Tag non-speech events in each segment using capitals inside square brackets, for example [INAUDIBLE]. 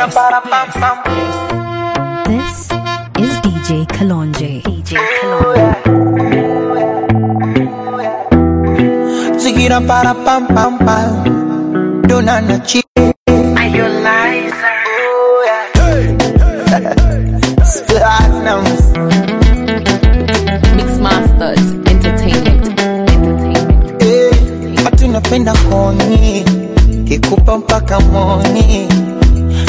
This is DJ Kalonji. DJ. Zigira para pam pam pam. Dona na chi. Platinums. Mix Masters Entertainment. Entertainment. Eh, napenda koni kikupa mpaka moni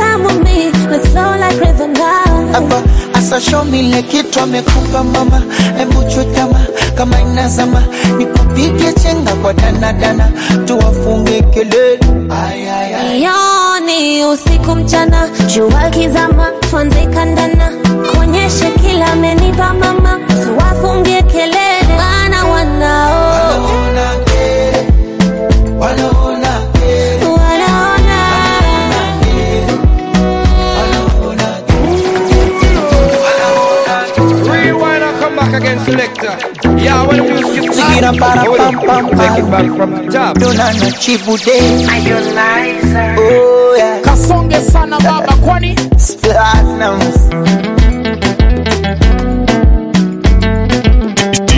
time with me. Let's flow like river now. hapa asa show me ile kitu amekupa mama. Hebu chutama kama inazama. Nikupige chenga kwa danadana tuwafunge kelele. Yoni usiku mchana, jua kizama, tuanze kandana, konyeshe kila amenipa mama, tuwafunge kelele, maana wanao Wanaona eh, wanaona selector. Yeah, when the music is Zigira para pam pam Take it back from the top. dona na chibude oh yeah. Kasonge sana baba kwani? Platinums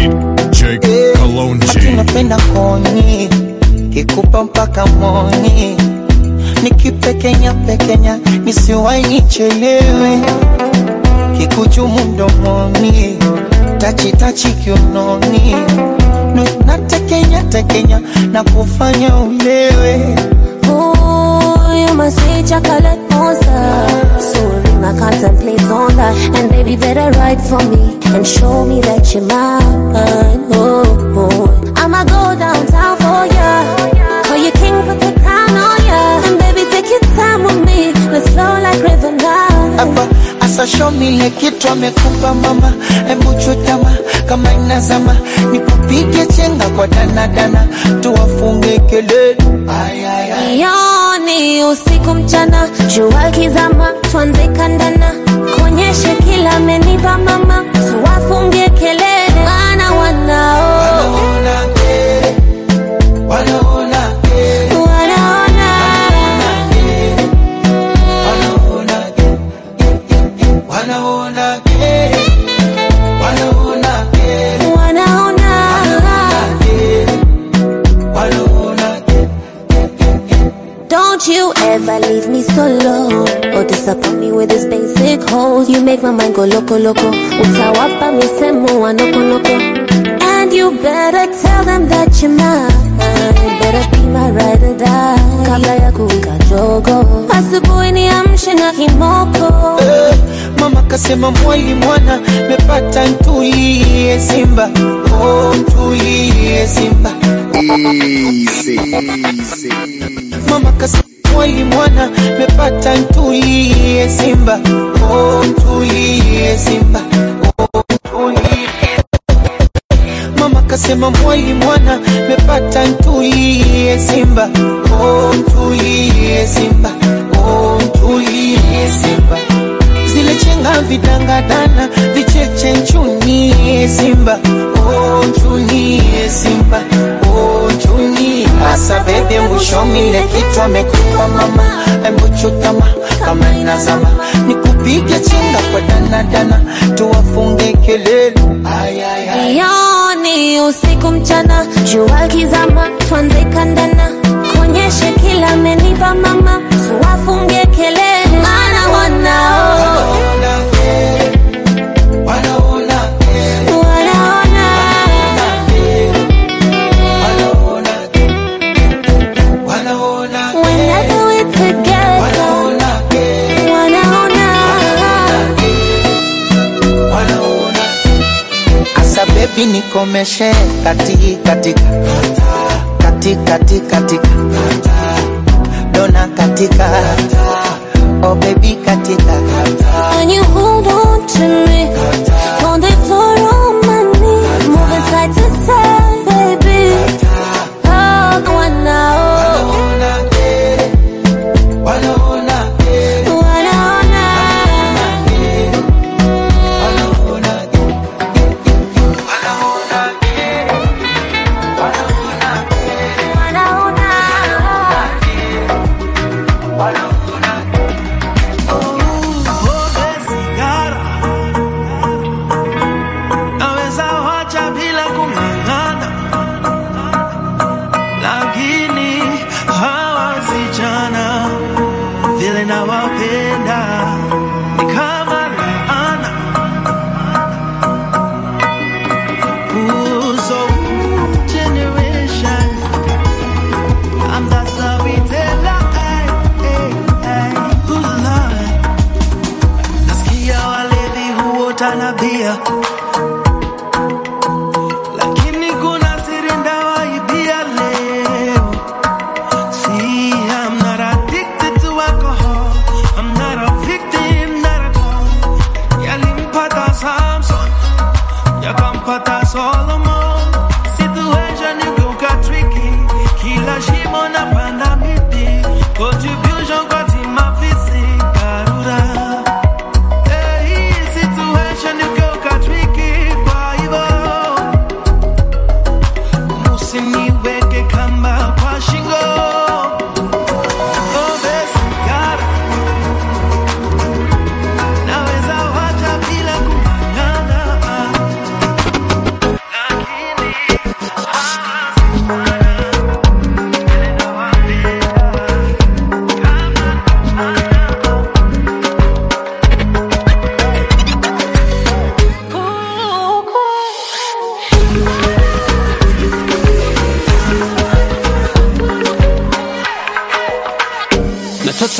DJ Eh, Kalonji. koni kikupa mpaka moni. Nikipekenya pekenya nisiwai nichelewe. Kikuchumu mdomoni tachitachi kiunoni Nu- natekenya tekenya na kufanya ulewe Ooh, you must say chocolate monster. Sorry, I contemplate on that. And baby, better write for me and show me that you're mine. Oh, oh. I'ma go downtown for ya. Call your king, put the crown on ya. And baby, take your time with me. Let's flow like river now. Hapa asa show me ile kitu amekupa mama. Hebu chutama kama inazama. Nikupige chenga kwa danadana tuwafunge kelele. Yoni usiku mchana, jua kizama, tuanze kandana, konyeshe kila amenipa mama, tuwafunge kelele, maana wanao you ever leave me solo or disappoint me with this basic hole. You make my mind go loco loco. Utawapa misemo wa noko noko. And you better tell them that you're mine. Better be my ride or die. Kabla ya kuwika jogo. Asubuhi niamshe na kimoko. Eh, Mama kasema mwali mwana mepata ntulie Simba, oh ntulie Simba. Easy, easy. Mama kasema mwali mwana mepata ntulie Simba, oh ntulie Simba, oh ntulie Mama kasema mwali mwana mepata ntulie Simba, oh ntulie Simba, oh ntulie Simba. Zile chenga vidangadana vicheche nchunie simba. Oh, nchunie simba. Oh, nchunie asa bebe mwishomile kitu amekupa mama. Embuchutama kama inazama. Nikupige chenga kwa danadana tuwafunge kelele. Yoni usiku mchana, jua kizama, tuanze kandana, konyeshe kila amenipa mama, tuwafunge kelele, maana wanao nikomeshe kati katika kati kati katika dona katika oh baby katika When you hold on to me, on the floor on my knees, moving side to side, baby. Oh, go on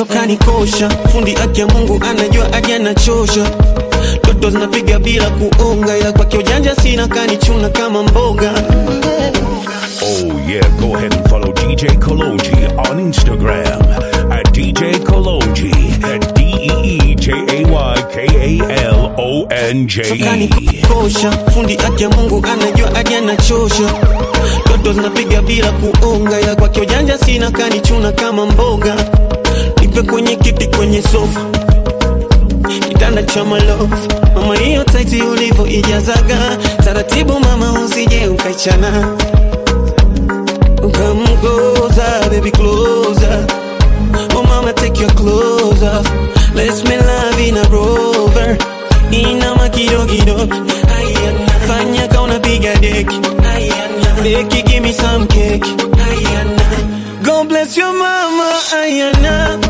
na toto kanikosha, fundi aki ya Mungu anajua aja nachosha, toto zinapiga bila kuonga, ila kwake ujanja sina, kanichuna kama mboga. Oh yeah, go ahead and follow DJ Kalonji on Instagram. At DJ Kalonji at D E J A Y K A L O N J kanikosha fundi aki ya Mungu anajua aja nachosha, toto zinapiga bila kuonga, ila kwake ujanja sina, kanichuna kama mboga. Nipe kwenye kiti kwenye sofa kitanda cha malofu mama, hiyo taiti ulivyo ijazaga taratibu mama, usije ukaichana ukamgoza. baby, closer. Oh, mama, take your clothes off. Let's make love in a rover. Inama kidogo kidogo. Fanya ka unapiga deki. Deki, give me some cake. Ayana. Your mama. Ayana.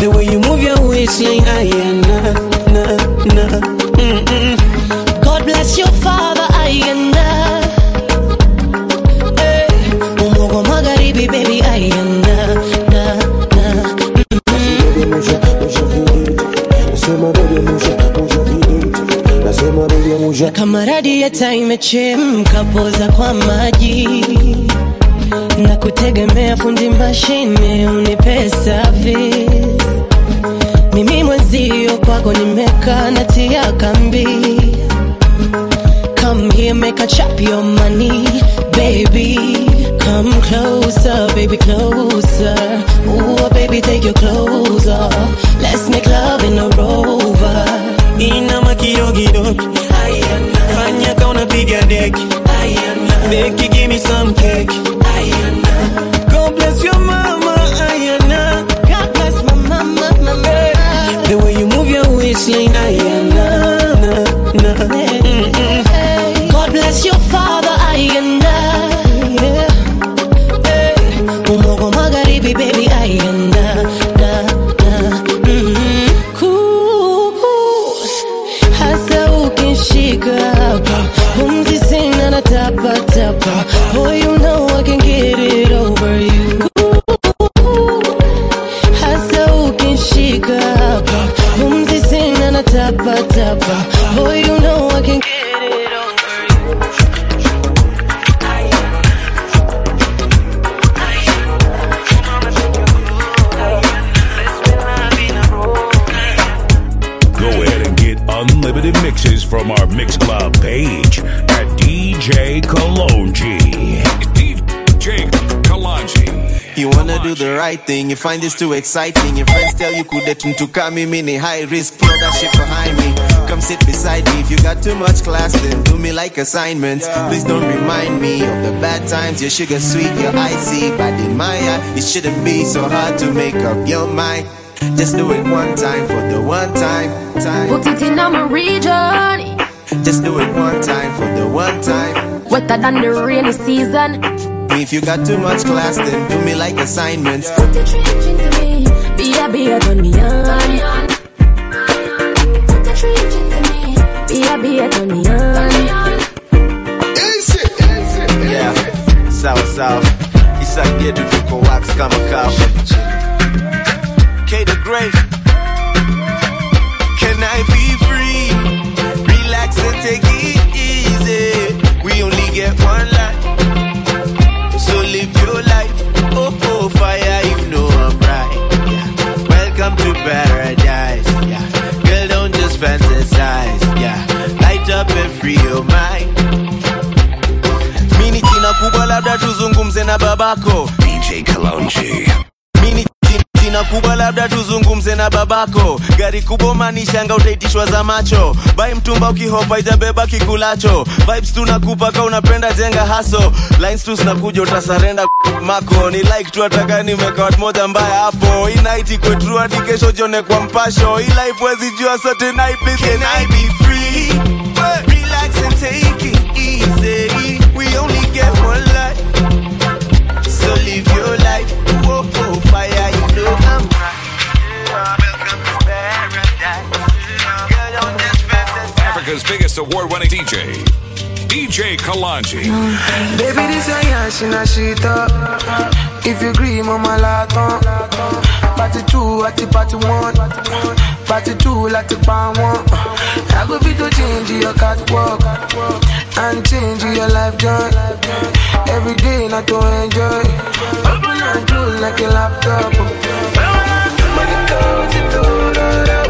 The way you move your waistline. Ayana. Magharibi baby ayanda na, na. Na kama radieta imechemka poza kwa maji na kutegemea fundi mashine unipe service mimi mwenzio kwako nimekaa natia kambi Come here, make a chop your money, baby. Come closer, baby, closer. Ooh, baby, take your clothes off. Let's make love in a rover. Inama kidogo. Fanya ka unapiga deki. Deki, give me some cake. Ayana. God bless your mama. Ayana. God bless my mama, mama. The way you move your waistline. Ayana. Thing, you find this too exciting. Your friends tell you could let to come me mini high risk, throw that shit behind me. Come sit beside me. If you got too much class, then do me like assignments. Please don't remind me of the bad times. Your sugar sweet, your icy, but in my eye, it shouldn't be so hard to make up your mind. Just do it one time for the one time, time. Put it in my region. Just do it one time for the one time. Wetter than the rainy season. If you got too much class, then do me like assignments. Put the change into me. Be a be a turn me on. Put the change into me. Be a be a turn me on. Yeah, sawa sawa. Isaidie tu tuko wax kama kawa. K the Great. Can I be free? Relax and take it easy. We only get one life. So live your life. Oh, oh, fire, you know I'm right. Yeah. Welcome to paradise. Yeah. Girl, don't just fantasize. Yeah. Light up and free your mind. Mini jina kubwa labda tuzungumze na babako. DJ Kalonji. Jina- kubwa labda tuzungumze na babako. Gari kubwa manishanga utaitishwa za macho. Bai mtumba ukihopa itabeba kikulacho. Vibes tunakupaka, unapenda jenga haso. Lines tu zinakuja utasarenda [LAUGHS] mako. Ni like tu ataka nimeka moja mbaya hapo. Iko true hadi kesho jione kwa mpasho. Hii life wezi jua sote night please can I be free? Relax and take it easy. We only get one life. So live your life. Whoa, whoa, fire, fantasize. Africa's biggest award winning DJ. DJ Kalonji. Baby, this a yash in a shit up. If you agree, mama laton. Party two, at the party one. Party two, like the pan one. I go be to change your catwalk and change your life joy. Every day, not to enjoy. Open and close like a laptop. Money goes to Money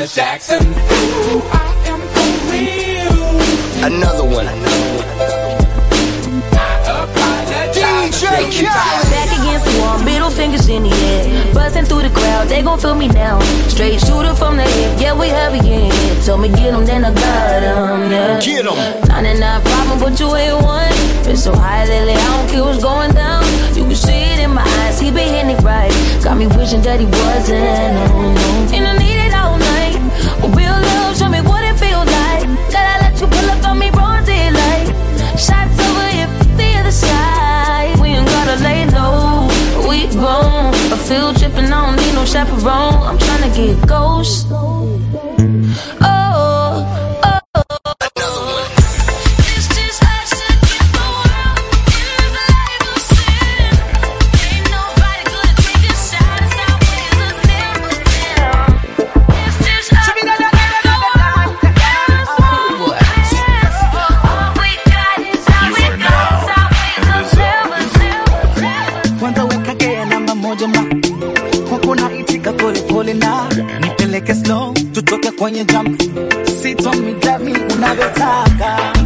I'm Jackson. Ooh, I am for real. Another one. I apologize. DJ Back against the wall, middle fingers in the air. Buzzing through the crowd, they gon' feel me now. Straight shooter from the hip, yeah, we heavy in here. Told me get 'em, then I got 'em, yeah. Get 'em. 99 problem, but you ain't one. Been so high lately, I don't care what's going down. You can see it in my eyes, he been hitting it right. Got me wishing that he wasn't, oh no. And I need it all real love, show me what it feels like. Gotta let you pull up on me, broad daylight. Shots over here, the side. We ain't gotta lay low. We grown. A field trip and I don't need no chaperone. I'm tryna get ghost. jomba, huku naitika polepole na nipeleke slow, tutoke kwenye jam, sitomi dami unavyotaka.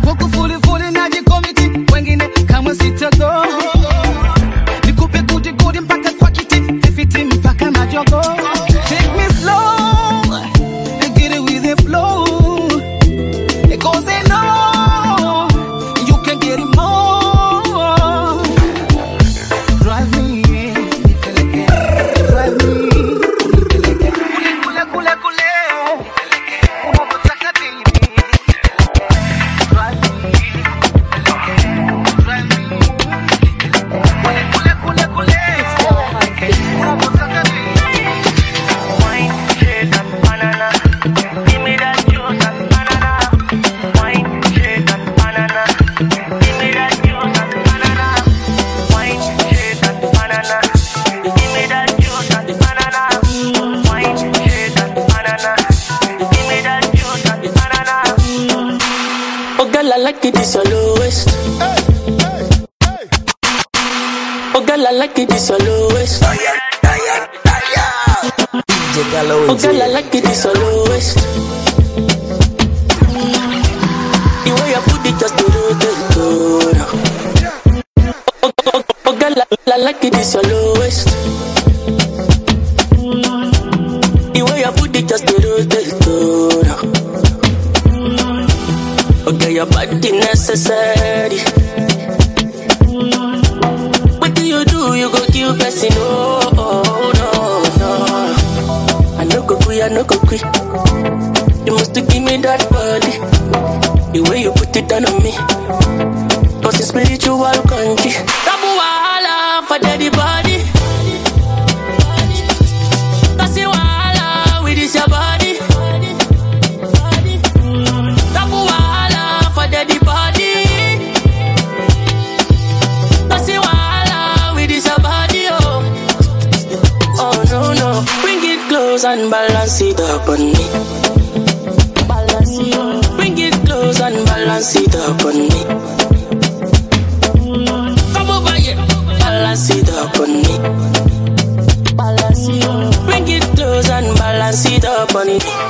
balance it up on me. Come over here, balance it up on me. Bring it close and balance it up on me.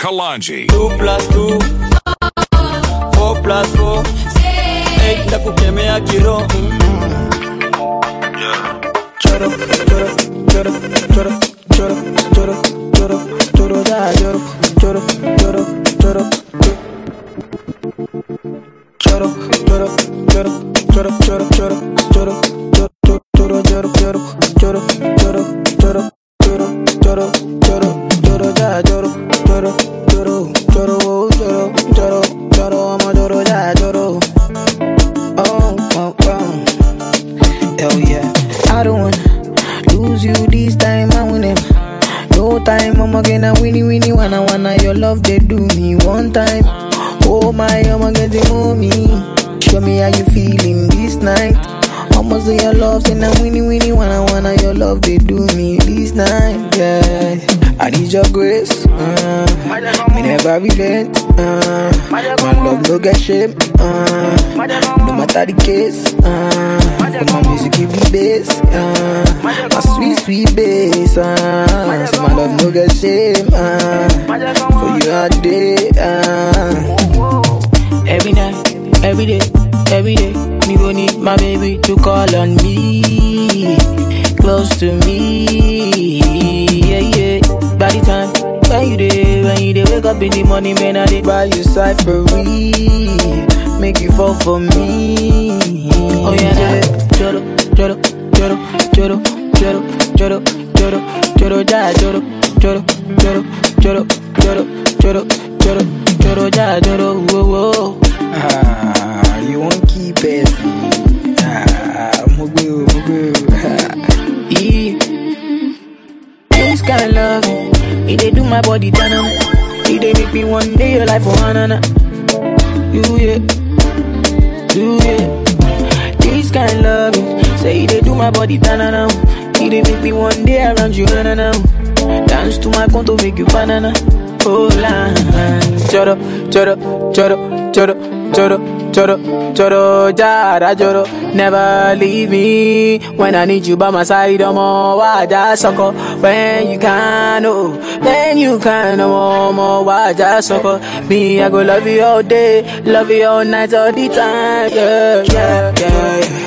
Kalonji. Two plus two my baby to call on me, close to me, yeah, yeah. By the time when you dey, when you dey wake up in the morning, man, I dey buy you cyphery, make you fall for me. Oh yeah, yeah. Joro, joro, joro, joro, joro, joro, joro, joro, ja, joro, joro, joro, joro, joro, joro, joro, joro, ja, joro, whoa, whoa. Ah, you won't keep it. Ah, mugu, mugu. Yeah. This kind of love, it dey do my body down It dey make me one day your life for banana. You yeah, you yeah. This kind of love, say it dey do my body down now. It dey make me one day around you na na. Dance to my conto make you banana. Oh la, choro, choro, choro, choro, choro, choro, choro, jara, choro. Never leave me when I need you by my side. Oh, I'm all waja soko when you can, oh, when you can, oh, all more waja soko. Me, I go love you all day, love you all night, all the time. Yeah, yeah, yeah. Choro,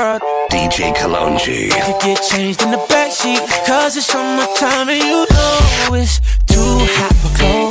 prefer DJ Kalonji. you could get changed in the backseat Cause it's summertime and you know it's too hot for clothes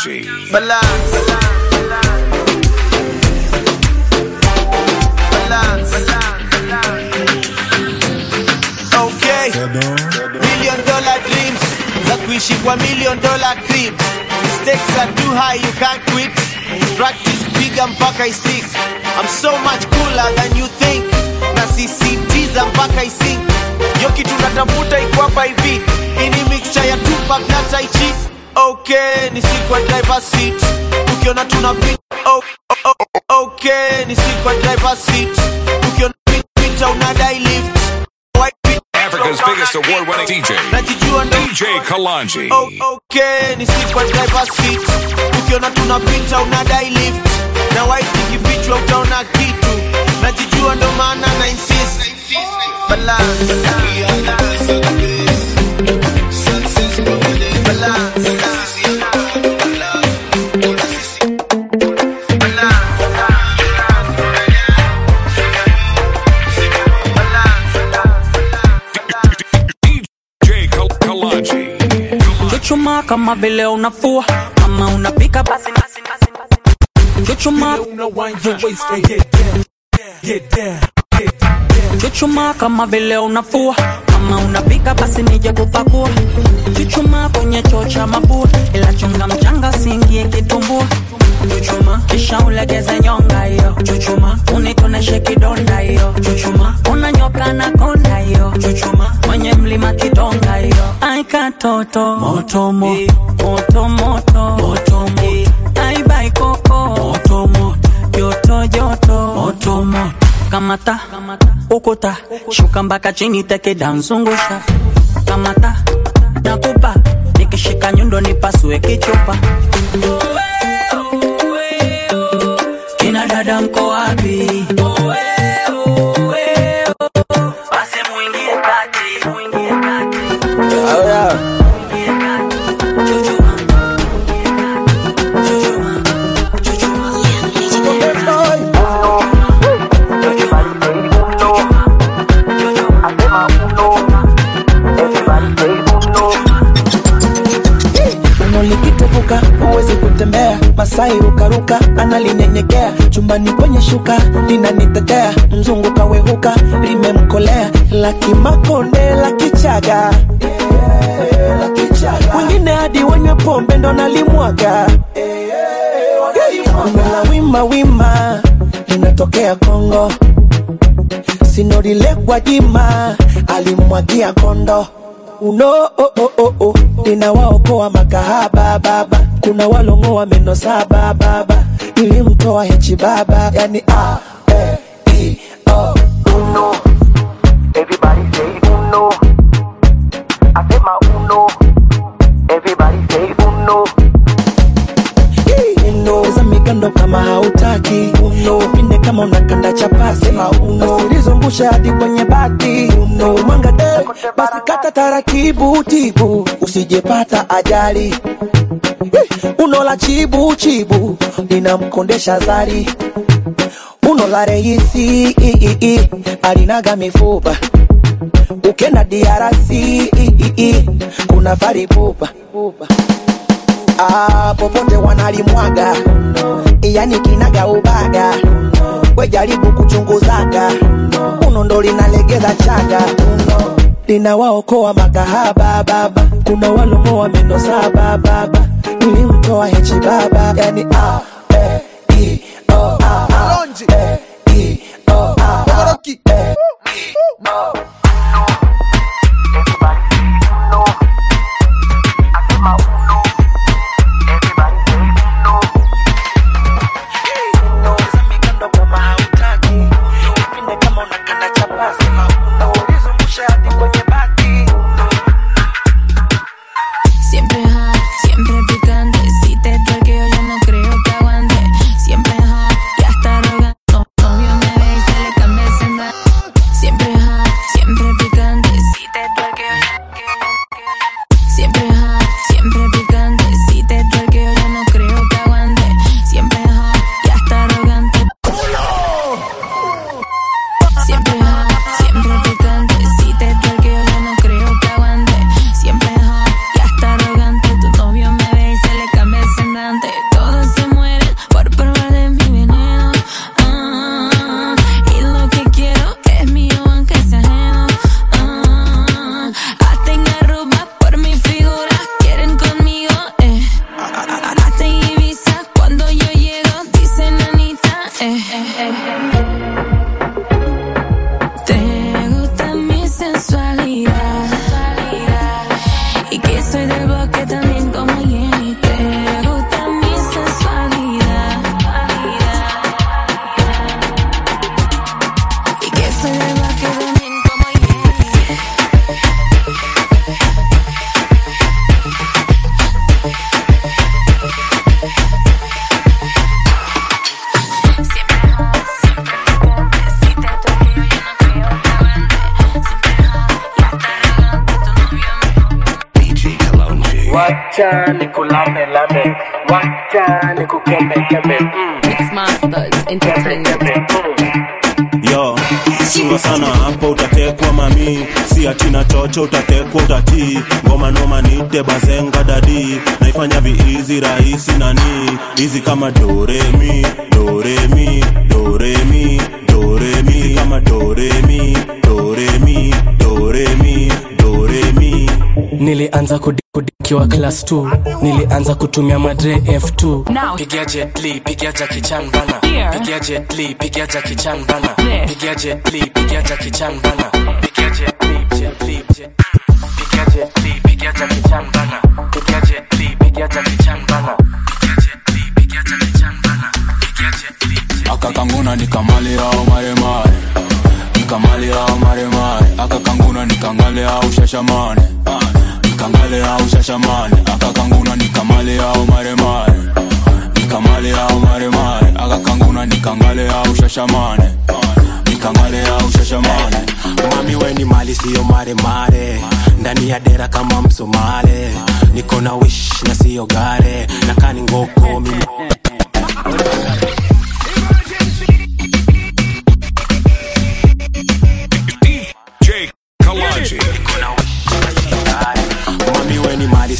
Kalonji. Balance. Balance. Okay. Million dollar dreams za kuishi kwa million dollar crib. Stakes are too high, you can't quit. Practice piga mpaka isik. I'm so much cooler than you think. Na sisitiza mpaka isink. Yo kitu natafuta iko hapa hivi. Ini mixture ya Tupac na Tai Chi. Okay, ni siku ya driver seat. Ukiona tuna. Oh, oh, oh, oh, okay, ni siku ya driver seat. Ukiona beat unadai lift. Africa's biggest award winning DJ. DJ Kalonji. Oh, okay, ni siku ya driver seat. Ukiona tunapita unadai lift na white ikifichwa utaona kitu. Najijua ndo maana na insist. Balance. Balance. Chuchuma kama vile unafua. Ama unapika basi basi basi basi. Chuchuma kama vile unafua. Kama unapika basi nije kupakua chuchuma kwenye choo cha mabua ila chunga mchanga siingie kitumbua. Chuchuma kisha ulegeze nyonga hiyo. Chuchuma unitoneshe kidonda hiyo. Chuchuma unanyoka na konda hiyo. Chuchuma mwenye mlima kidonga hiyo. Aikatoto moto moto moto. Moto moto moto aibai koko. Moto moto joto joto. Moto moto kamata ukuta shuka mpaka chini tekeda nzungusha kamata nakupa nikishika nyundo nipasue kichupa. Oh. Kina dada mko wapi Masai rukaruka analinyenyekea, chumbani kwenye shuka linanitetea, mzungu kawehuka limemkolea, laki makonde la kichaga. Wengine hadi wanywe pombe ndo nalimwaga. La wima wima linatokea Kongo, sinorilegwa jima alimwagia kondo uno oh, oh, oh, oh. linawaokoa makahaba baba. Kuna walongoa meno saba baba. Nilimtoa hechi baba. Yani a e i o uno. Everybody say uno eza kama hautaki uno upinde kama unakanda chapati sema uno. Usilizungusha hadi kwenye bati. Uno. Mwanga de basi kata taratibu tibu. Usijepata ajali. Uno la chibu chibu. Linamkondesha zari. Uno la reisi alinaga mifupa. Ukenda DRC kuna varibupa ah, popote wanalimwaga. Yani kinaga ubaga. We jaribu kuchunguzaga. Uno ndo linalegeza chaga. Uno linawaokoa makahaba baba. Kuna walongoa meno saba baba. Nilimtoa hechi baba yani a e i o a a e kudikiwa class 2 nilianza kutumia madre f2 pigia jetli pigia jakichan bana. Pigia jetli pigia jakichan bana. Pigia jetli pigia jakichan bana. Pigia jetli jetli pigia jetli pigia jakichan bana. Pigia jetli pigia jakichan bana. Pigia jetli pigia jakichan bana. Pigia jetli akakanguna nikamale au maremare nikamale au maremare akakanguna nikangale au nikangale au shashamane akakanguna nikamale au maremare. Nikamale au maremare. Akakanguna nikangale au nikangale au shashamane. Mami we mali siyo maremare. Ndani ya dera kama msomale. Niko na wish na siyo gare. Nakani ngoko mimi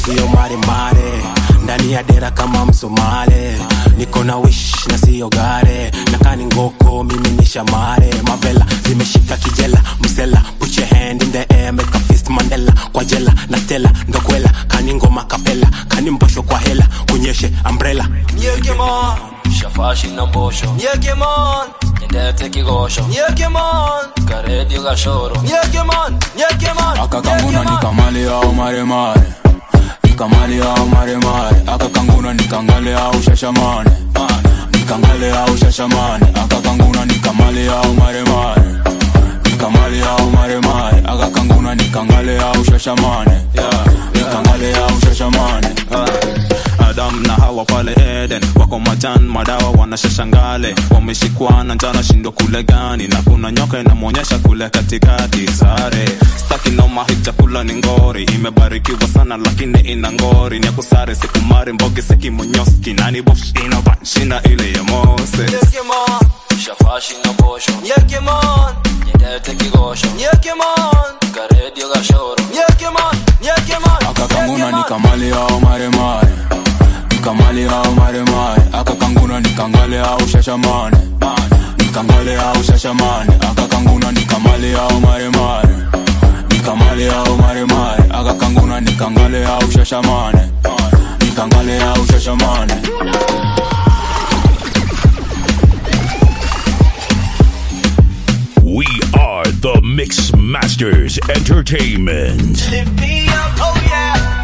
siyo maremare ndani ya dera kama msomale niko na wish na siyo gare. Nakani ngoko mimi ni shamare mavela zimeshika kijela. Msela put your hand in the air make a fist mandela. Kwa jela na stela ndokwela kani ngoma kapela. Kani mbosho kwa hela. Kunyeshe umbrella. Nyekemon, shafashi na mbosho Nyekemon, ndete kigosho. Nyekemon, karedio gashoro. Nyekemon, Nyekemon, akakanguna nikamale au maremare nikamale au maremare akakanguna nikangale au shashamane. Nikangale au shashamane akakanguna nikamale au maremare nikamale au maremare akakanguna nikangale au shashamane. Nikangale au shashamane adam na hawa pale eden. Wako majan madawa wanashashangale. Wameshikwana njana shindo kule gani? Na kuna nyoka inamwonyesha kule katikati sare. Staki noma hii chakula ni ngori. Imebarikiwa sana lakini ina ngori. Ni akusare sikumari mbogi sekimonyoski nani bof inavanshina ile ya moses. Shafashi na mbosho Nyekemon, nyendete kigosho. Nyekemon, karedio gashoro Nyekemon, Nyekemon, akakanguna nikamale au maremare nikamale au maremare akakanguna nikangale au shashamane. Nikangale au shashamane akakanguna nikamale au maremare nikamale au maremare akakanguna nikangale au shashamane. Nikangale au shashamane. We are the Mix Masters Entertainment. Lift me up, oh yeah,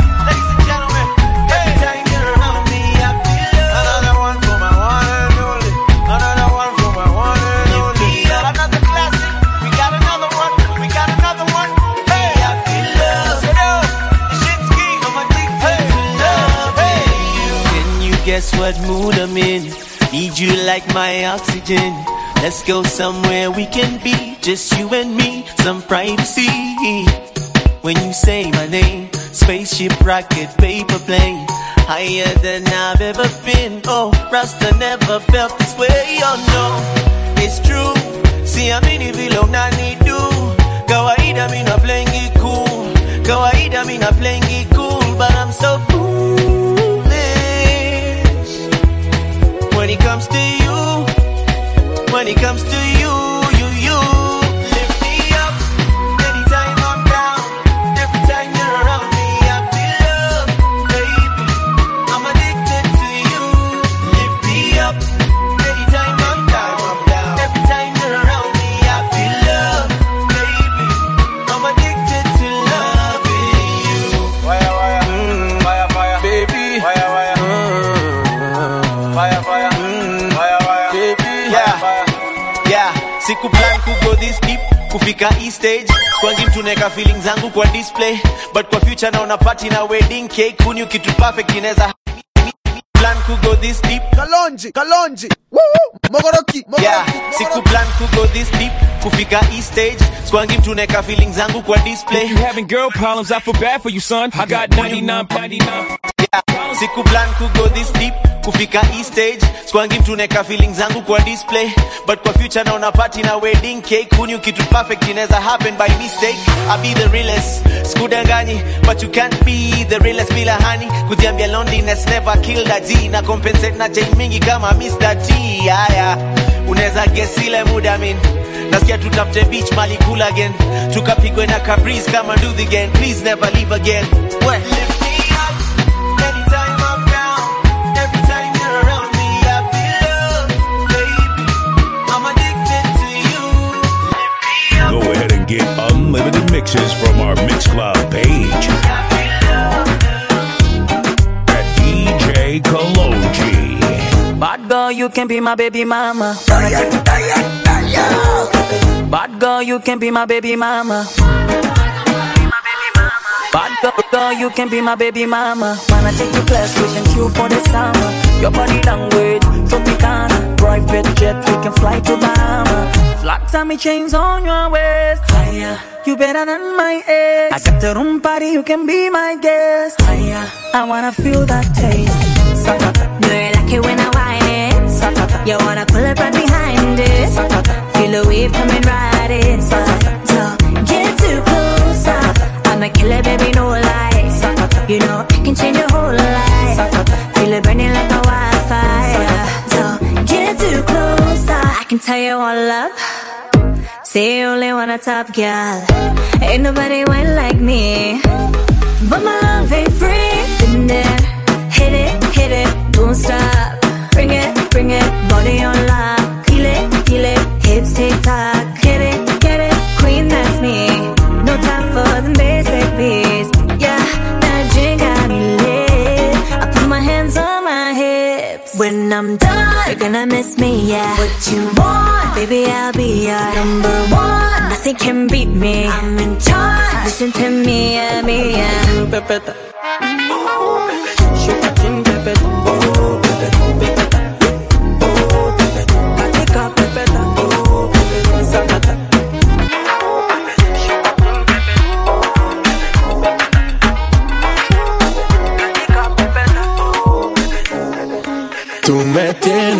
what mood I'm in? Need you like my oxygen. Let's go somewhere we can be, just you and me, some privacy. When you say my name, spaceship, rocket, paper plane, higher than I've ever been. Oh, Rasta never felt this way. Oh no, it's true. In vile unanidu. Kawaida mi na playing it cool. Kawaida mi na playing it cool, but I'm so foolish comes to you. When it comes to you kufika hii stage. Kwangi mtu neka feelings zangu kwa display. But kwa future naona party na wedding cake. Kunyu kitu perfect inaweza plan ku go this deep. Kalonji kalonji. Mogoroki yeah siku plan ku go this deep. Kufika hii stage. Skwangi mtu neka feelings zangu kwa display. If you having girl problems, I feel bad for you, son. I got 99, 99. Yeah. siku plan ku go this deep kufika hii stage. Skwangi mtu neka feelings zangu kwa display. But kwa future naona party na wedding cake. Kunyu kitu perfect inaweza happen by mistake? I be the realest. Skudanganyi but you can't be the realest bila hani kujiambia loneliness never killed a G. Na compensate na chain mingi kama Mr. T. Yeah, yeah. unaweza guess ile muda min nasikia tutafute beach mali cool again. Tukapigwe na cabris kama do the again please never leave again mixes from our Mixcloud page at DJ Kalonji. Bad girl, you can be my baby mama. Bad girl, you can be my baby mama. Bad girl, girl, you can be my baby mama. Wanna take you places and chill for the summer. Your body language, Tropicana. Private jet, we can fly to Bahama. Flat tummy chains on your waist. Higher, you better than my ex. I got the room party, you can be my guest. Higher, I wanna feel that taste. Sakata. Do you like it when I whine it? You wanna pull up right behind it? Feel the wave coming right in. So get too close. I'm a killer, baby, no lies. You know I can change your whole life. Feel it burning like can tell you all up. Say you only want a top girl. Ain't nobody went like me. But my love ain't free. Been there, hit it, hit it, don't stop. Bring it, bring it, body on lock. Feel it, feel it, hips tick tock. Get it, get it, queen, that's me. No time for the basic beats. Yeah, that drink got me lit. I put my hands on my hips. When I'm done, you're gonna miss me, yeah. What you want, baby, I'll be your number one. Nothing can beat me. I'm in charge. Listen to me, yeah, me, yeah.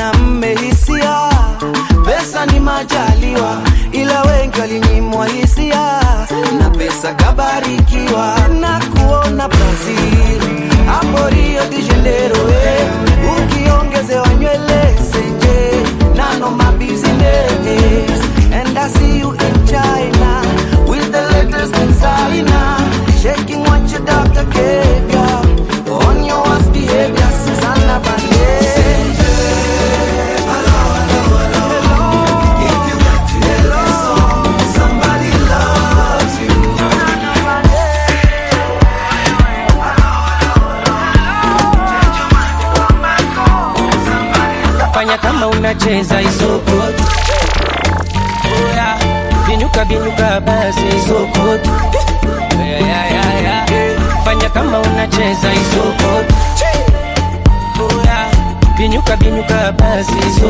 mwanamme hisia, pesa ni majaliwa, ila wengi walinyimwa hisia. Na pesa kabarikiwa na kuona Brazil. Hapo Rio de Janeiro eh, ukiongezewa nywele senje. Nano my and I see you in China with the latest designer. Shaking what your doctor gave you on your worst behavior Susanna Bani. nacheza hizo kodi oya vinyuka vinyuka basi hizo fanya kama unacheza hizo oya vinyuka vinyuka basi hizo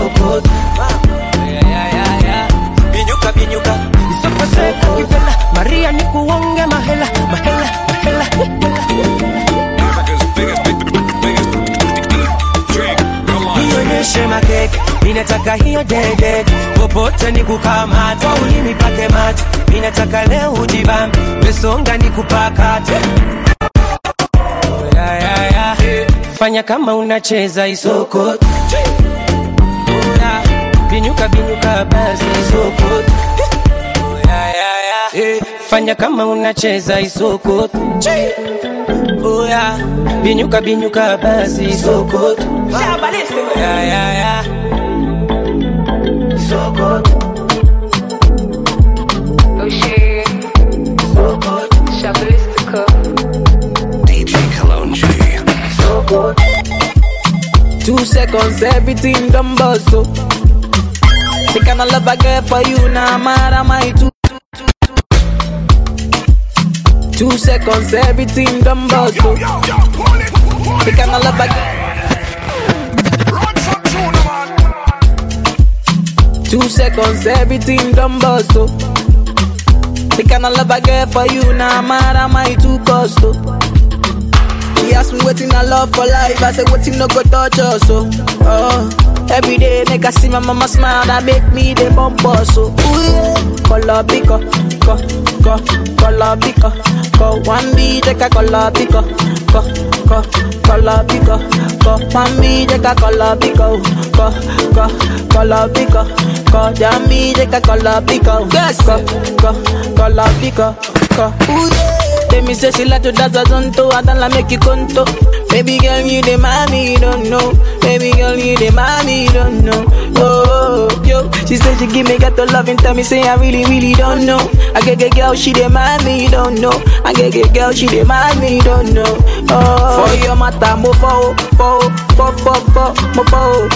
vinyuka vinyuka isokoseka kivela Maria nikuonge mahela mahela. Mahela makeke ninataka hiyo dede. Popote nikukamata ulimi pake mate ninataka leo ujibambe mesonga nikupakate ya, ya, ya. fanya kama unacheza isoko. Binyuka binyuka basi isoko. Ya, ya, ya. Fanya kama unacheza isoko oya binyuka binyuka basi ya, ya. Isoko. DJ Kalonji. Two seconds, everything done bust so. The kind of love I get for you now, mad am I too. Two seconds, everything done bust. The kind of love I get. Two seconds, everything done bust. The kind of love I get for you now, mad am I too cost so. He asked me waiting I love for life. I said waiting no go touch us so. Oh, every day make I see my mama smile that make me the bump us so. Ooh yeah, color pico, co co color pico, co one B take a color pico, co co color pico, co one B take a color pico, oh, co co color pico, co jammy take a color pico, oh, yes, co co color pico, co. Ooh yeah. Tell me say she like to dance a zonto, I don't make you conto. Baby girl, you the mommy, you don't know. Baby girl, you the mommy, you don't know. Oh, yo, she said she give me got the love and tell me say I really, really don't know. I get get girl, she the mommy, you don't know. I get get girl, she the mommy, you don't know. Oh, for your mata, mo fo, fo, fo, fo, fo, mo fo.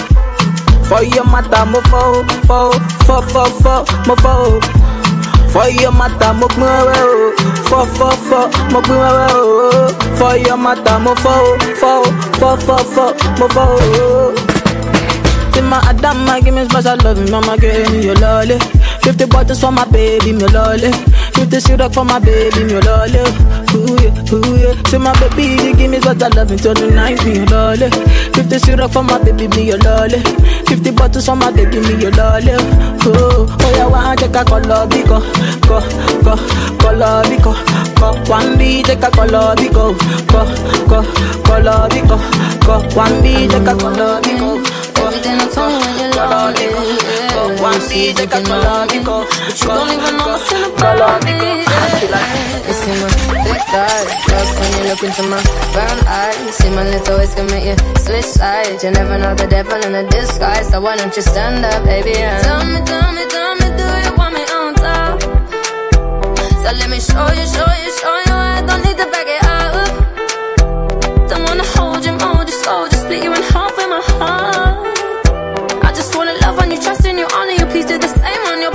For your mata, mo fo, fo, fo, fo, fo, mo fo. For your mata mo pin wewe o. Fo fo fo mo pin o. For your mata mo fo o. Fo fo fo fo mo fo o. See my Adama give me special love Mama give me your lolly Fifty bottles for my baby me lolly Fifty syrup for my baby me lolly Ooh yeah, ooh yeah. See my baby you give me special love until the night me your lolly Fifty syrup for my baby me your lolly Fifty bottles for my baby me your lolly Oh, oh yeah one check a color biko Ko, ko, color biko Ko, one B check a color biko Ko, ko, color biko Ko, one B check a color biko Everything I told you One a color biko But you don't even know what's in the color You see my thick thighs, lost when you look into my brown eyes. You see my little ways can make you switch sides. You never know the devil in a disguise, so why don't you stand up, baby? And tell me, tell me, tell me, do you want me on top? So let me show you, show you, show you. I don't need to back it up. Don't wanna hold you, mold you slow, just split you in half with my heart. On you, trust in you, honor you. Please do the same on your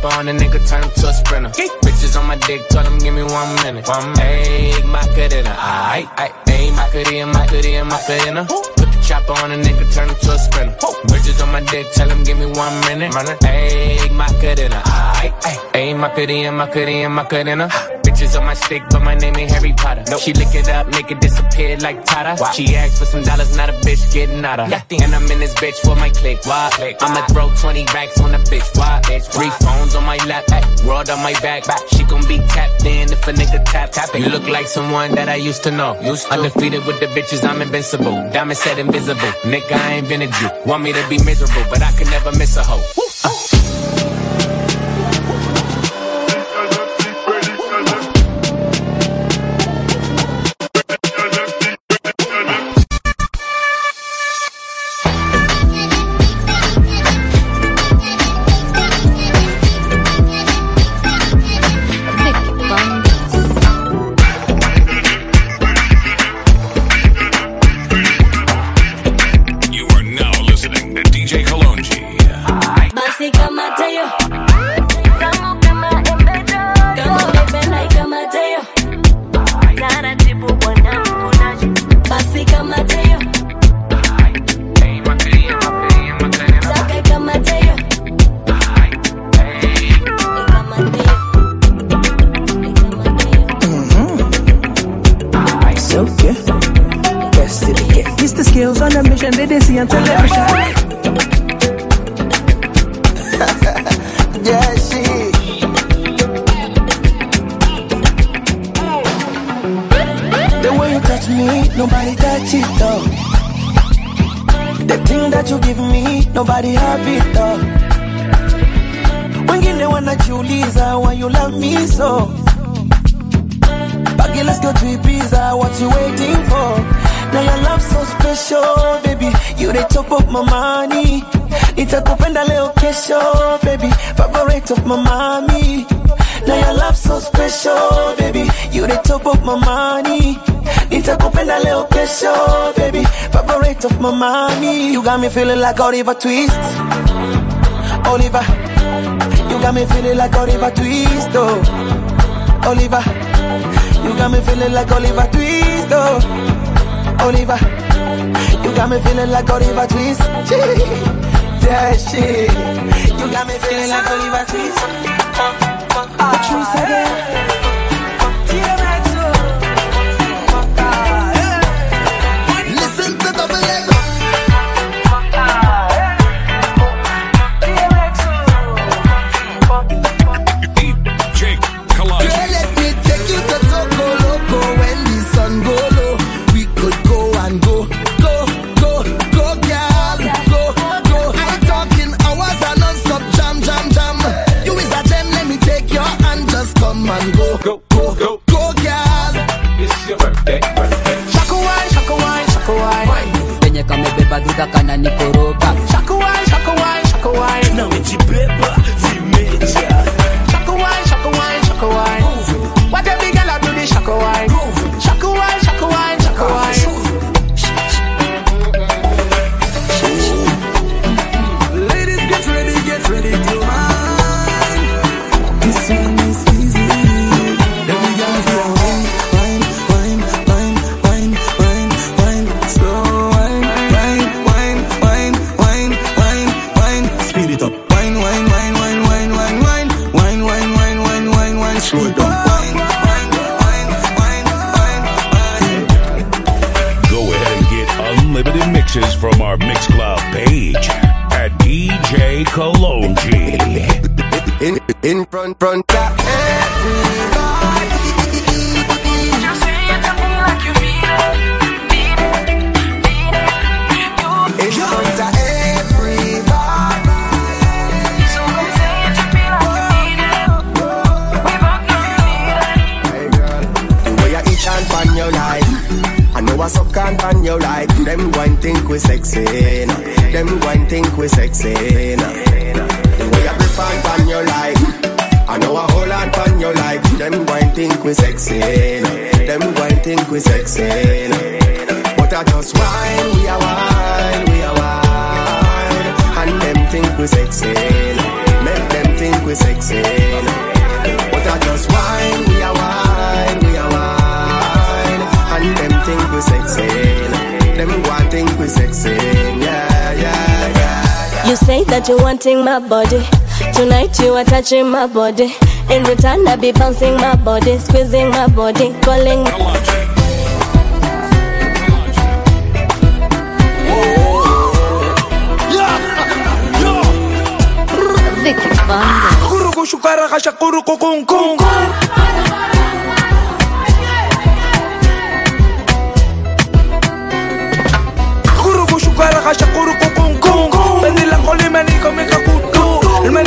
chopper on the nigga, turn him to a sprinter. Bitches on my dick, tell him give me one minute. One Hey, Macarena, aight, aight. Hey, Macarena, Macarena, Macarena. Put the chopper on a nigga, turn him to a sprinter. Bitches on my dick, tell him give me one minute. Hey, Macarena, aight. Hey, Macarena, Macarena, Macarena. Bitches on my stick, but my name ain't Harry Potter. She lick it up, make it disappear like Tata. She asked for some dollars, not a bitch getting out of. And I'm in this bitch for my click. Why? click. I'ma throw 20 racks on a bitch. Why? bitch. Three phones on my lap, world on my back. She gon' be tapped in if a nigga tap. tap it. You look like someone that I used to know. Used to. Undefeated with the bitches, I'm invincible. Diamond said invisible. Nigga, I ain't been a Jew. Want me to be miserable, but I can never miss a hoe. Uh. You the top of my money. Nitakupenda leo kesho, baby. Favorite of my mommy. Now your love so special, baby. You the top of my money. Nitakupenda leo kesho, baby. Favorite of my mommy. You got me feeling like Oliver Twist. Oliver. You got me feeling like Oliver Twist, oh. Oliver. You got me feeling like Oliver Twist, oh. Oliver. You got me feeling like Oliver Twist. Yeah, shit. You got me feeling like Oliver Twist. Patrice again. Listen wanting my body. Tonight you are touching my body. In return, I be bouncing my body, squeezing my body, calling. Vicky Banda. Kuruku shukara kasha kuruku kung kung Kuruku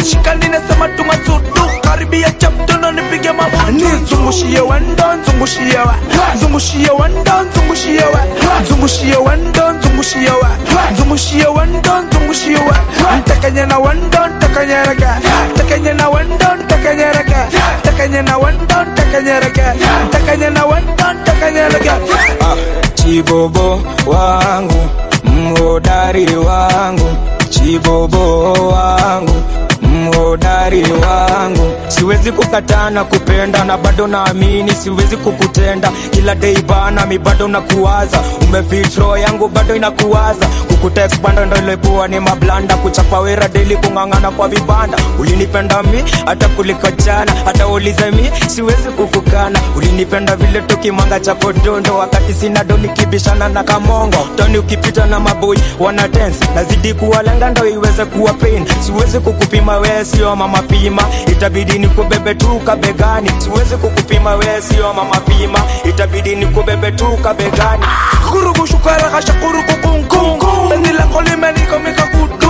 nimeshika ninasema tungatsutu karibia chapto nipige mabani zungushie wendo zungushie we zungushie wendo zungushie we zungushie wendo zungushie we zungushie wendo zungushie we ntakanye na wendo ntakanyereke ntakanye na wendo ntakanyereke ntakanye na wendo ntakanyereke ntakanye na wendo ntakanyereke ah, chibobo wangu mhodari wangu chibobo wangu mhodari wangu. Siwezi kukataa na kupenda na bado naamini siwezi kukutenda. Kila dei bana mi bado nakuwaza. Umefitro yangu bado inakuwaza. Kukutext bando ndo ilikuwa ni mablanda. Kuchapa wera deli kung'ang'ana kwa vibanda. Ulinipenda mi hata kuliko jana. Hata ulize mi siwezi kukukana. Ulinipenda vile tukimwanga chapo dondo wakati sina do nikibishana na kamongo. Toni ukipita na maboi wana dance. Nazidi kuwalenga ndo iweze kuwa pain. Siwezi kukupima we sio mama pima. Itabidi nikubebe tu kabegani. Siwezi kukupima we sio mama pima. Itabidi nikubebe tu kabegani. Kuruku shukara kasha kuruku kung kung. Penzi limeniko kutu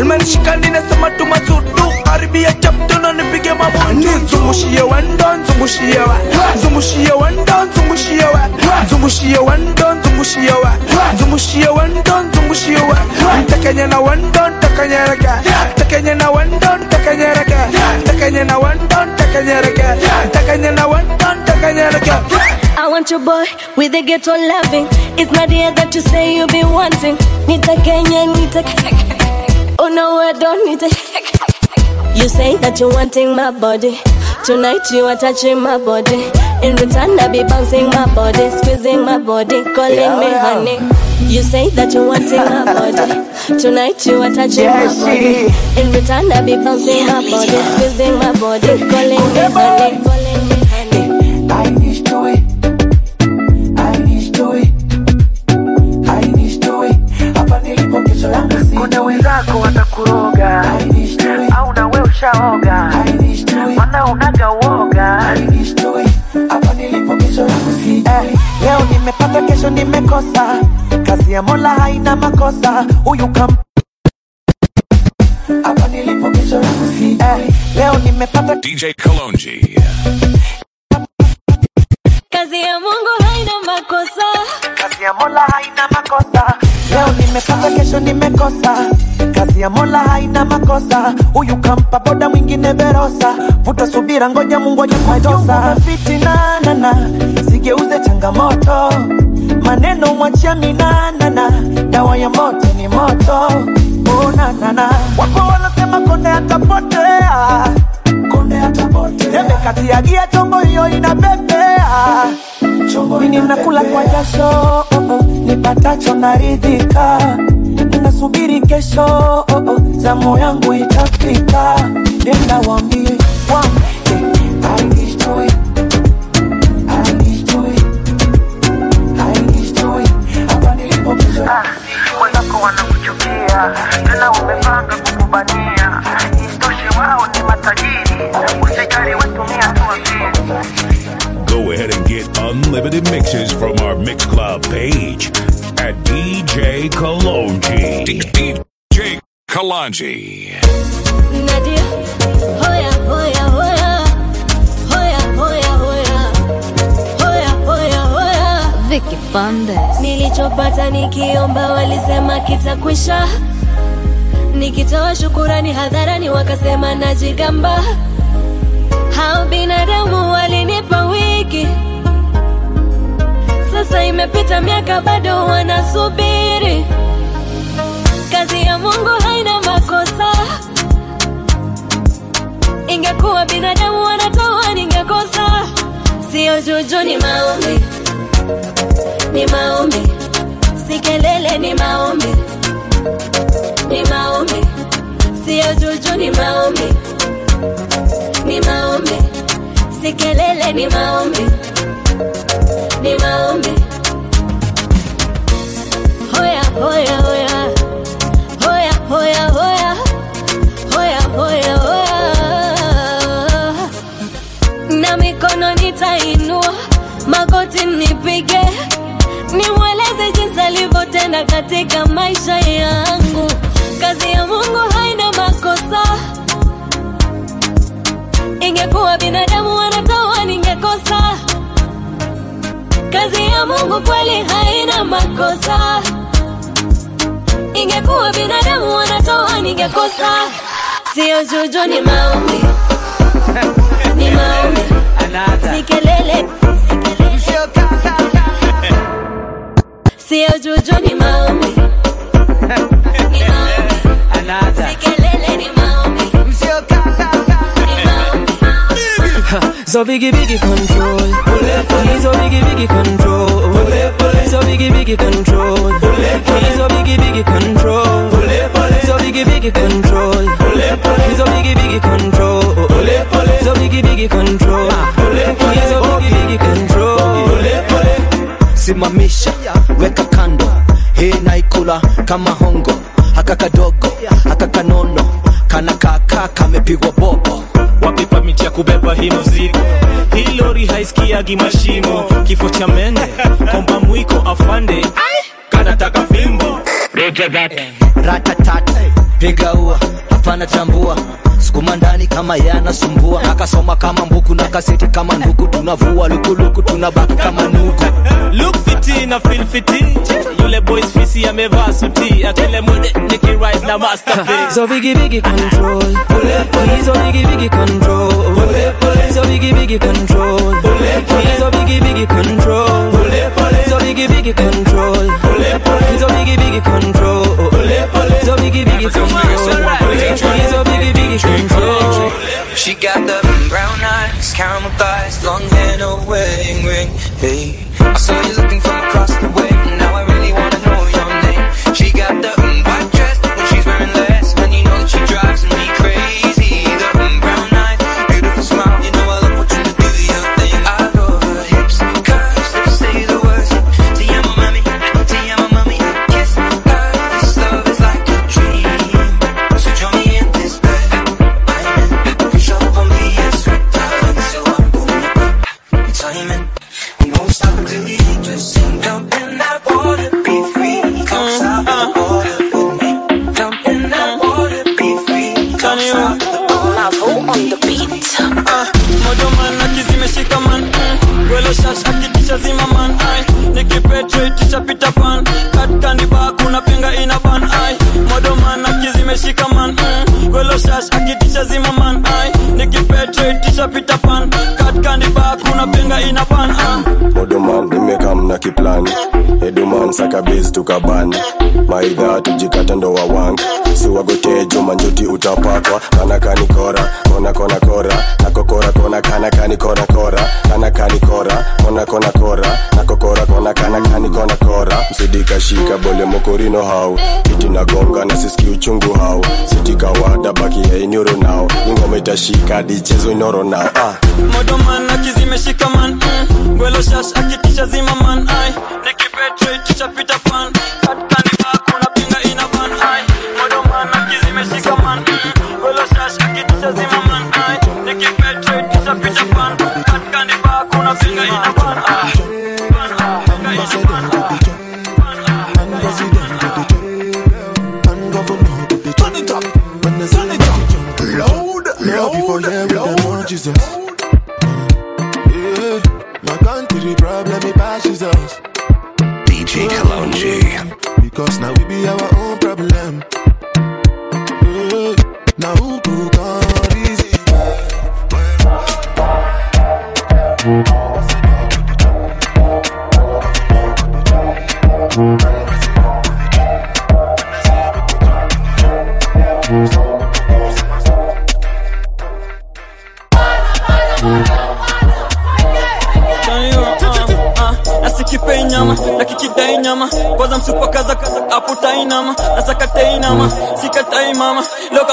Limenishika ninasema tumasudu Karibia chapto na nipige mabutu Nizungushie wendo, nzungushie wa. Nzungushie wendo, nzungushie wa. Nzungushie wendo, nzungushie wa. Nzungushie wendo, nzungushie wa. Ntakanye na wendo, ntakanye raka Ntakanye na wendo, ntakanye raka Ntakanye na wendo, ntakanye raka Ntakanye na wendo, ntakanye raka I want your boy with the ghetto loving. It's not here that you say you be wanting. Nita Kenya, Nita. Oh no, I don't need it. You say that you're wanting my body. Tonight you are touching my body. In return, I be bouncing my body, squeezing my body, calling Yeah, me yeah. honey. You say that you're wanting my body. Tonight you are touching Yeah, my body. In return, I be bouncing my body, squeezing my body, calling me honey, calling me ushaoga. mana unaga uoga. Eh, leo nimepata kesho nimekosa. Kazi ya Mola haina makosa. Huyu kam. Eh, leo nimepata DJ Kalonji. Kazi ya Mungu haina makosa. Kazi ya Mola haina makosa. Nimepata, kesho nimekosa. Kazi ya Mola haina makosa. Huyu kampa boda mwingine Verosa. Vuta subira, ngoja Mungu ajakutosa. Fitina sigeuze changamoto. Maneno mwachia minanana, dawa ya moto ni moto. Oh, na. Wanasema konde atapotea, konde atapotea. Debe nakula kwa jasho oh, oh, nipatacho naridhika. Ninasubiri kesho oh, oh, zamu yangu itafika. Nenda wambie mixes from our Mixcloud page at DJ Kalonji. DJ Kalonji. Nadia, hoya, hoya, hoya. Hoya, hoya, hoya. Hoya, hoya, hoya. Vicky Bandes. Nilichopata nikiomba walisema kitakwisha, nikitoa shukurani hadharani wakasema najigamba. Hao binadamu walinipa wii imepita miaka bado wanasubiri. Kazi ya Mungu haina makosa. Ingekuwa binadamu wanatoa, ningekosa. Sio juju, ni maombi, ni maombi, si kelele, ni maombi, ni maombi, sio juju, ni maombi, ni maombi, si kelele, ni maombi, ni maombi. Hoya, hoya, hoya, na mikono nitainua, magoti nipige, nimweleze jinsi alivyotenda katika maisha yangu. Kazi ya Mungu haina Mungu kweli haina makosa. Ingekuwa binadamu wanatoa, ningekosa. Sio juju, ni maombi, ni maombi, si kelele, sio juju, ni maombi, ni maombi, si kelele, So biggie biggie control. He's so biggie biggie control. So biggie biggie control. He's so biggie biggie control. So biggie biggie control. He's so biggie biggie control. So biggie biggie control. He's so biggie biggie control. simamisha weka kando hii naikula kama hongo haka kadogo haka kanono kana kaka kamepigwa bobo wapi pamiti ya kubeba hii mzigo hii lori haisikiagi mashimo. Kifo cha mende [LAUGHS] komba mwiko afande. Kanataka fimbo. Ratatat piga ua hapana tambua sukuma ndani kama yanasumbua akasoma kama mbuku na kaseti kama nduku tunavua lukuluku tunabaki kama nuku look fiti na feel fiti yule boys fisi amevaa suti akele mwende nikiride na masterpiece So bigi bigi control. He's so bigi bigi control. So bigi bigi control. He's so bigi bigi control. So bigi bigi control. He's so bigi bigi control. So biggie biggie control. He's so biggie biggie control. She got the brown eyes, caramel thighs, long hair, no wedding ring. Hey, I saw you looking from across the way. to me. Just sing up in Eduman saka biz tukabani. Maidha tujikata ndo wawangi Siwagotejo manjuti utapakwa. Kana kani kona kona kora. Nakokora kona kana kani kora Kana kani kona kona kora. Nakokora kona kana kani kora. Msidika bole mokorino hau Kiti gonga na siski uchungu hau sitikawada baki ya nao. Ingoma itashika dichezo inoro nao. Ah. modoman akizimeshikaman mm. gwelo shash akitisha zima man tuer toute sa pute à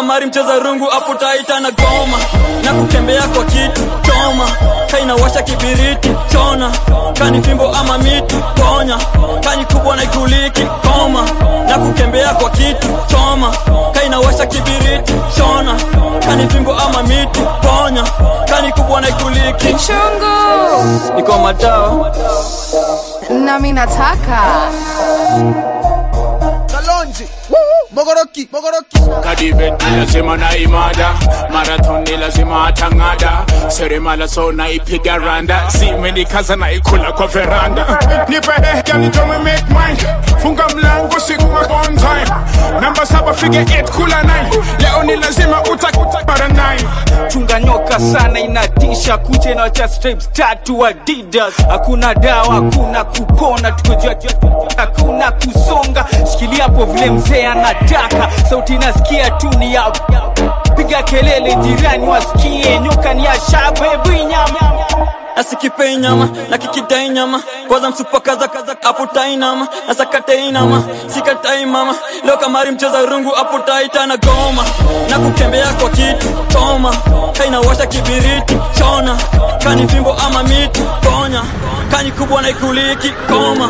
kamari mcheza rungu aputaita na goma. Na kutembea kwa kitu choma. Kainawasha kibiriti chona. Kani fimbo ama miti ponya. Kani kubwa na ikuliki koma. Na kutembea kwa kitu choma. Kainawasha kibiriti chona. Kani fimbo ama miti ponya. Kani kubwa na ikuliki. Kichungu. iko matao. Nami nataka mogoroki mogoroki. Kadibet lazima na imada marathon lazima atang'ada. Seremala so naipiga randa. Simenikaza naikula kwa veranda. Nipe make funga mlango siku wa on time namba saba fige 8 kula 9 leo ni lazima utakuta mara 9 chunga nyoka sana inatisha. Kucha inawacha stripes tatu adidas. Hakuna dawa hakuna kupona. Tukojua hakuna kusonga. Shikilia hapo vile mzee anataka sauti nasikia tu ni ya piga kelele jirani wasikie nyoka ni ya shabebu nyama nyama na kikidai nyama kwanza kaza aputai nama. Nasakatei nama sikatai mama. Leo kamari mcheza rungu aputaita na goma. Na kutembea kwa kitu choma kainawasha kibiriti chona. Kani fimbo ama miti ponya. Kani kubwa na koma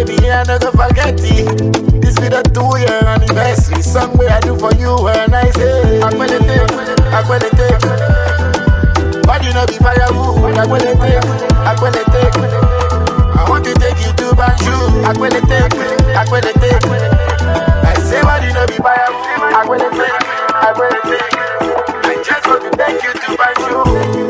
Baby, I never forget it. This be the two year anniversary song where I do for you when I say, gonna take. But you know be firewood, gonna take. I want to take you to Banjul, gonna take. I say, but you know be firewood, gonna take. I just want to take you to Banjul.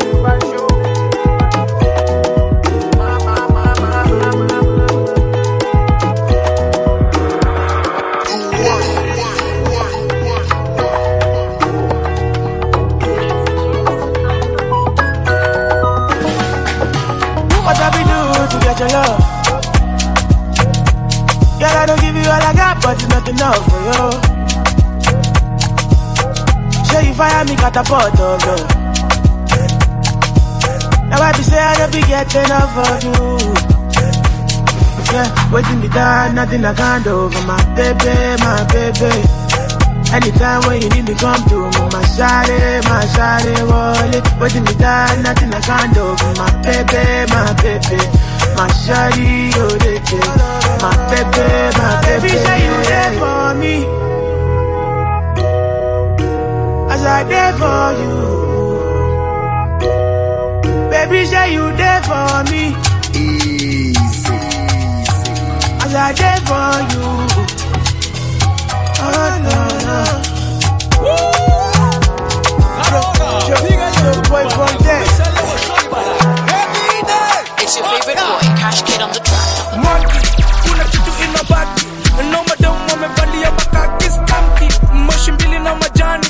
Girl, I don't give you all I got, but it's not enough for you. Sure you fire me, catapult of love. Now I be say I don't be getting enough of you. Yeah, waiting me down, nothing I can't do for my baby, my baby. Anytime when you need me, come to me, my shawty, my shawty, wallet. Waiting me down, nothing I can't do for my baby, my baby. My shawty, oh, they My baby, my baby. Say you there for me. As I there for you. Baby, say you there for me. Easy. As I there for you. Oh, no, no. Your boy from there. It's your favorite boy, Cash Kid on the track. Monkey, kuna kitu inabaki. Noma, madam wamevalia makaki skanki moshi mbili na majani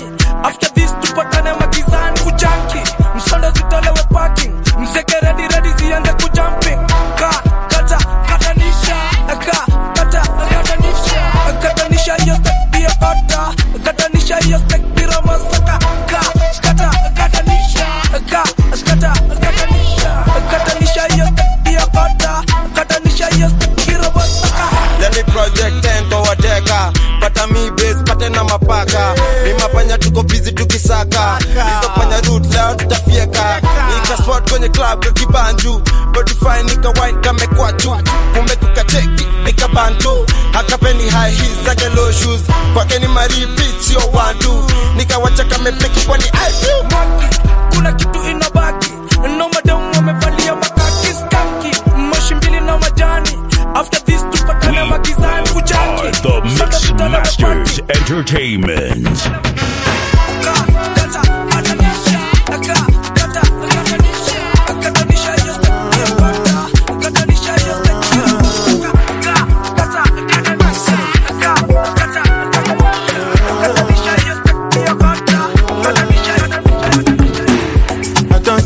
Karim.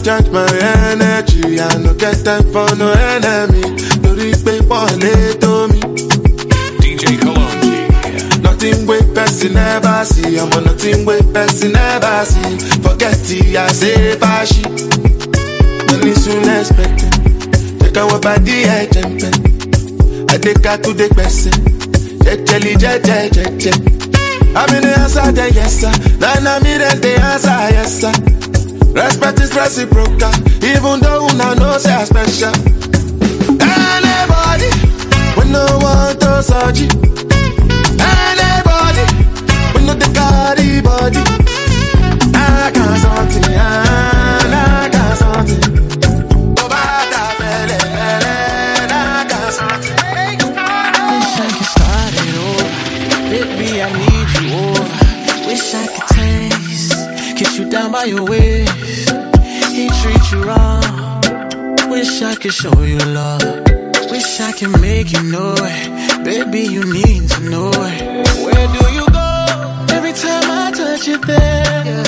I charge my energy, I no get time for no enemy. Lórí pé pọ̀lẹ́ tó mi. DJ Kalonji. Nothing wey person never see, ọmọ nothing wey person never see. Forget it, I say fashi. Money soon expected. Take our body, I jump Adeka to the person. Jejeli, jeje, jeje. I'm in the answer, the yes sir. Then I'm in the answer, yes sir. Respect is reciprocal, even though una know say I special. Anybody, we no want to search it. Anybody, we know the carry body. I got something, I got something. You. Wish I could taste, kiss you down by your waist. Wrong. Wish I could show you love. Wish I could make you know it. Baby, you need to know it. Where do you go? Every time I touch you there.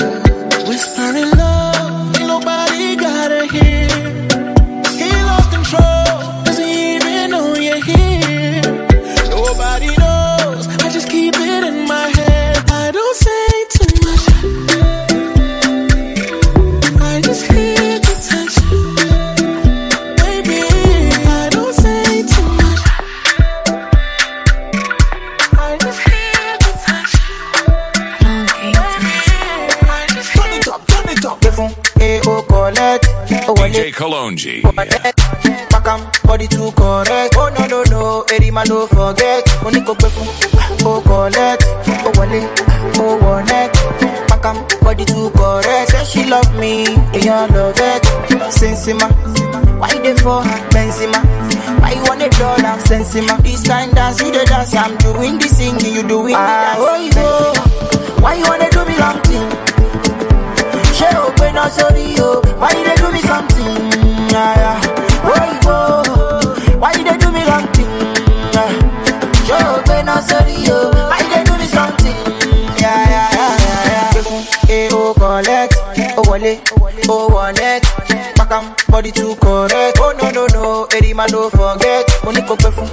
Body to correct. Oh, no, no, no. Eddie man, don't forget. Money go fun.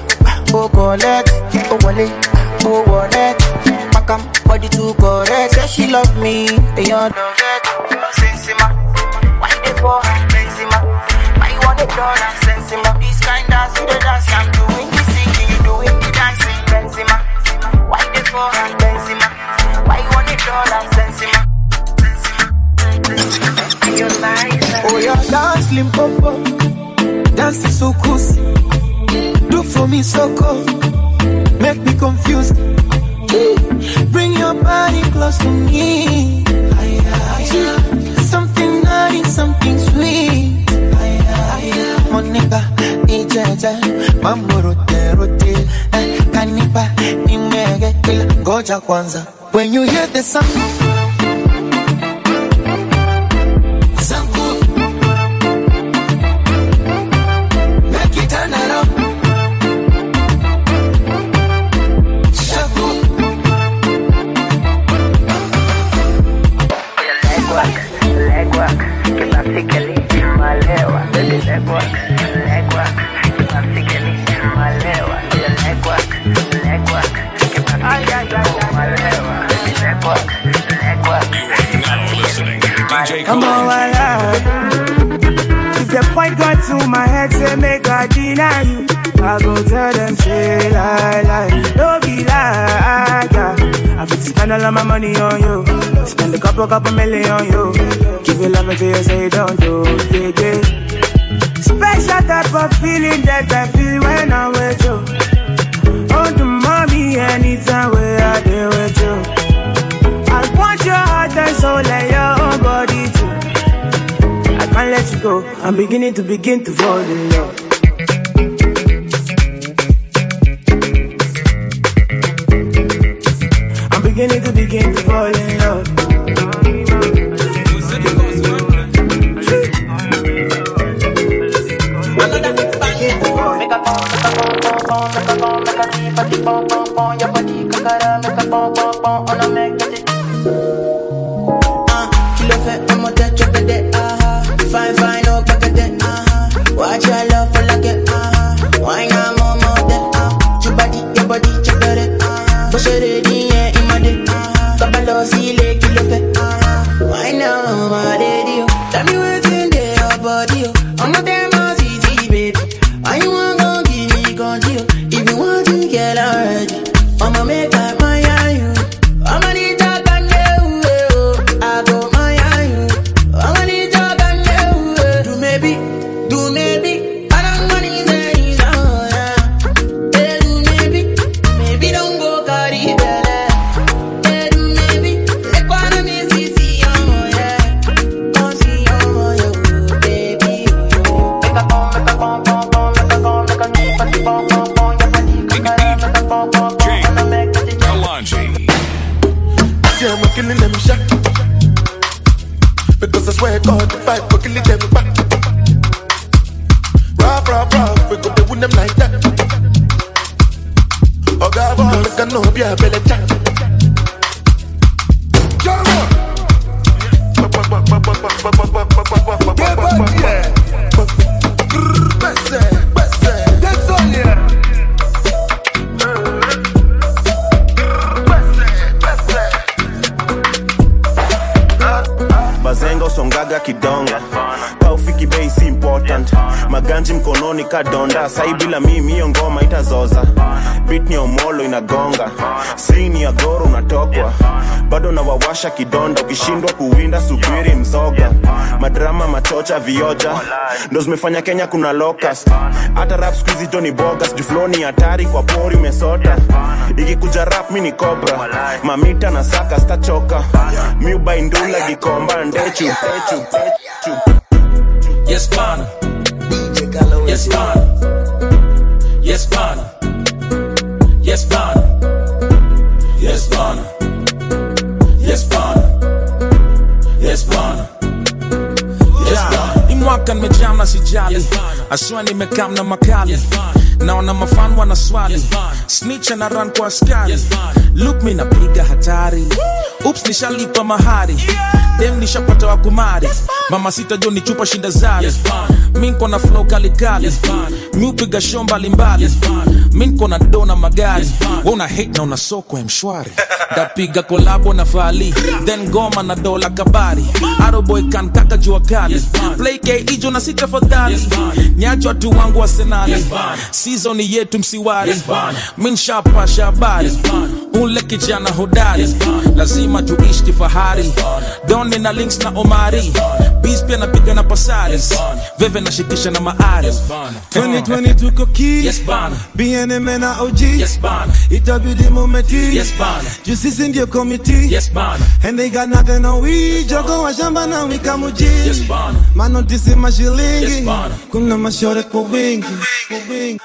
Oh, collect. Oh, wale. Oh, wallet. Back am body to correct. Say she love me. And you love it. Sensima. Why they for Benzema? Why you want a dollar? Dance, Limpopo. Dance is so cool. Do for me so cool. Make me confused. Bring your body close to me. Something nice, something sweet. Monica, ijeje, mambo rote rote. Eh, Kanipa, nimege, ila ngoja kwanza. When you hear the. Sound Come on, voila. If the point got to my head, say make I deny you. I go tell them, say lie, lie. Don't be lie, yeah. I fit spend all of my money on you. Spend a couple, couple million on you. Give you love until you say don't do, yeah, yeah. Special type of feeling that I feel when I'm with you. Oh, the mommy, anytime where I deal with you. I want your heart and soul and your own body too. I can't let you go. I'm beginning to begin to fall in love. I'm beginning to begin to fall in love. about all of vioja ndo zimefanya kenya kuna locust hata rap skuizi toni bogas jufloni hatari kwa pori mesota ikikuja rap mi ni cobra mamita na saka stachoka miubaindula gikomba ndechu ndechu, ndechu. Yes, bana. Yes, bana. Na sijali aswa nimekam na makali. Naona mafan wana swali. Snitch na run kwa askari. Look mi napiga hatari. Ups nishalipa mahari dem nishapata wa kumari mama sita jo ni chupa shinda zari mi nko na flow kalikali mi upiga show mbalimbali mi nko na do na magari we una hate na una soko ya mshwari ndapiga kolabo na fali then goma na dola kabari aroboy kankaka jua kali play ke ijo na sita fadhali nyacho watu wangu wa senali season yetu msiwari mi nshapasha habari ule kijana hodari lazima tuishi kifahari doni na links na omari. Pia napiga na pasari veve nashikisha na maari 2020 tuko ki Yes, bana. BNM na OG Yes, itabidi mumeti Yes, juu sisi ndio komiti. Yes, and they got nothing on we. Jogo wa shamba na wika muji Yes, manotisi mashilingi Yes, kuna mashore kwa wingi. Kwa wingi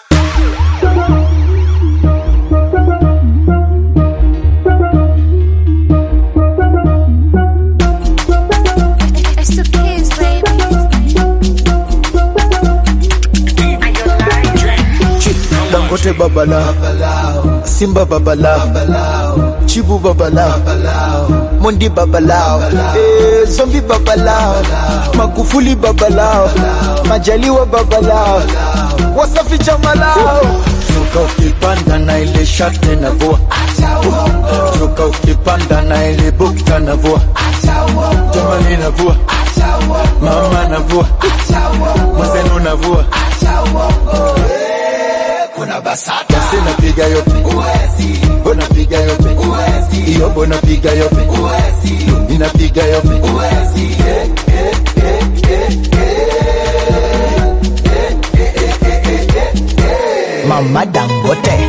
Kote babalao, Simba babala Chibu babalao, Mondi babalao, eh, Zombi babalao, Magufuli babalao, Majaliwa babalao, Wasafi chamalao. Zuka ukipanda na ile shark tenavua, Zuka ukipanda na ile na tanavua, Jamani navua, mama na vua. Navua, na vua kuna basata basi napiga yope uwezi unapiga yope uwezi iyo bona piga yope uwezi ninapiga yope uwezi eh, eh, eh, eh, eh. Mama Dangote